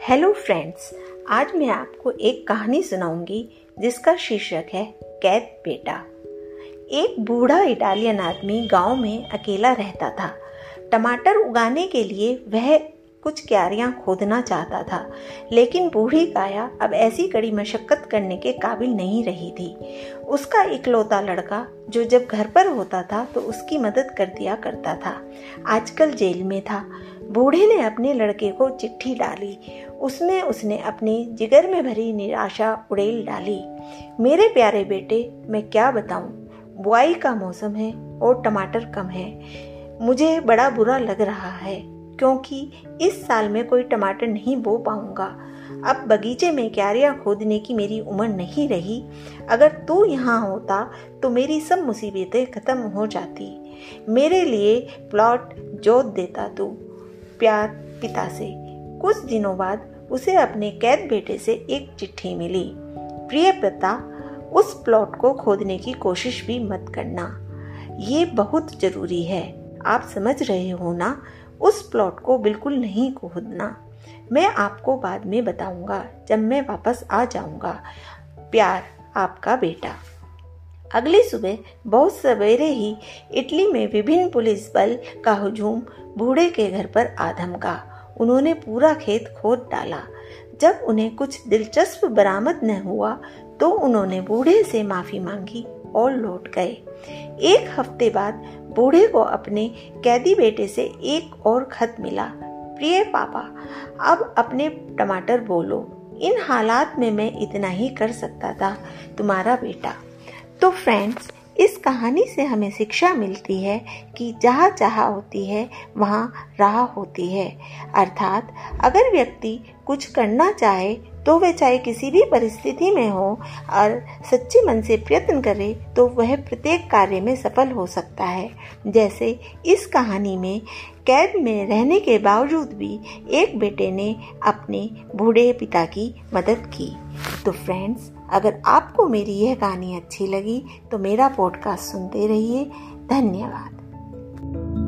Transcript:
Hello friends आज मैं आपको एक कहानी सुनाऊँगी, जिसका शीर्षक है कैद बेटा। एक बूढ़ा इटालियन आदमी गाँव में अकेला रहता था। टमाटर उगाने के लिए वह कुछ क्यारियाँ खोदना चाहता था, लेकिन बूढ़ी काया अब ऐसी कड़ी मशक्कत करने के काबिल नहीं रही थी। उसका इकलौता लड़का, जो जब घर पर होता था तो उसकी मदद कर दिया करता था। आजकल जेल में था। बूढ़े ने अपने लड़के को चिट्ठी डाली। उसमें उसने अपनी जिगर में भरी निराशा उड़ेल डाली। मेरे प्यारे बेटे, मैं क्या बताऊँ? बुआई का मौसम है और टमाटर कम है। मुझे बड़ा बुरा लग रहा है, क्योंकि इस साल में कोई टमाटर नहीं बो पाऊँगा। अब बगीचे में क्यारियाँ खोदने की मेरी उम्र नहीं रही। अगर तू यहाँ होता तो मेरी सब मुसीबतें खत्म हो जाती। मेरे लिए प्लॉट जोत देता तू, प्यार पिता से। कुछ दिनों बाद उसे अपने कैद बेटे से एक चिट्ठी मिली। प्रिय पिता उस प्लॉट को खोदने की कोशिश भी मत करना। ये बहुत ज़रूरी है। आप समझ रहे हो ना? उस प्लॉट को बिल्कुल नहीं खोदना। मैं आपको बाद में बताऊँगा, जब मैं वापस आ जाऊँगा। प्यार, आपका बेटा। अगली सुबह, बहुत सवेरे ही इटली में विभिन्न पुलिस बल का हुजूम बूढ़े के घर पर आधम का उन्होंने पूरा खेत खोद डाला। जब उन्हें कुछ दिलचस्प बरामद न हुआ तो उन्होंने बूढ़े से माफ़ी मांगी और लौट गए। एक हफ़्ते बाद बूढ़े को अपने कैदी बेटे से एक और खत मिला। प्रिय पापा, अब अपने टमाटर बोलो। इन हालात में मैं इतना ही कर सकता था, तुम्हारा बेटा। तो फ्रेंड्स इस कहानी से हमें शिक्षा मिलती है कि जहाँ चाह होती है, वहाँ राह होती है। अर्थात, अगर व्यक्ति कुछ करना चाहे तो वे चाहे किसी भी परिस्थिति में हो और सच्चे मन से प्रयत्न करे तो वह प्रत्येक कार्य में सफल हो सकता है। जैसे इस कहानी में कैद में रहने के बावजूद भी एक बेटे ने अपने बूढ़े पिता की मदद की। तो फ्रेंड्स अगर आपको मेरी यह कहानी अच्छी लगी तो मेरा पॉडकास्ट सुनते रहिए। धन्यवाद।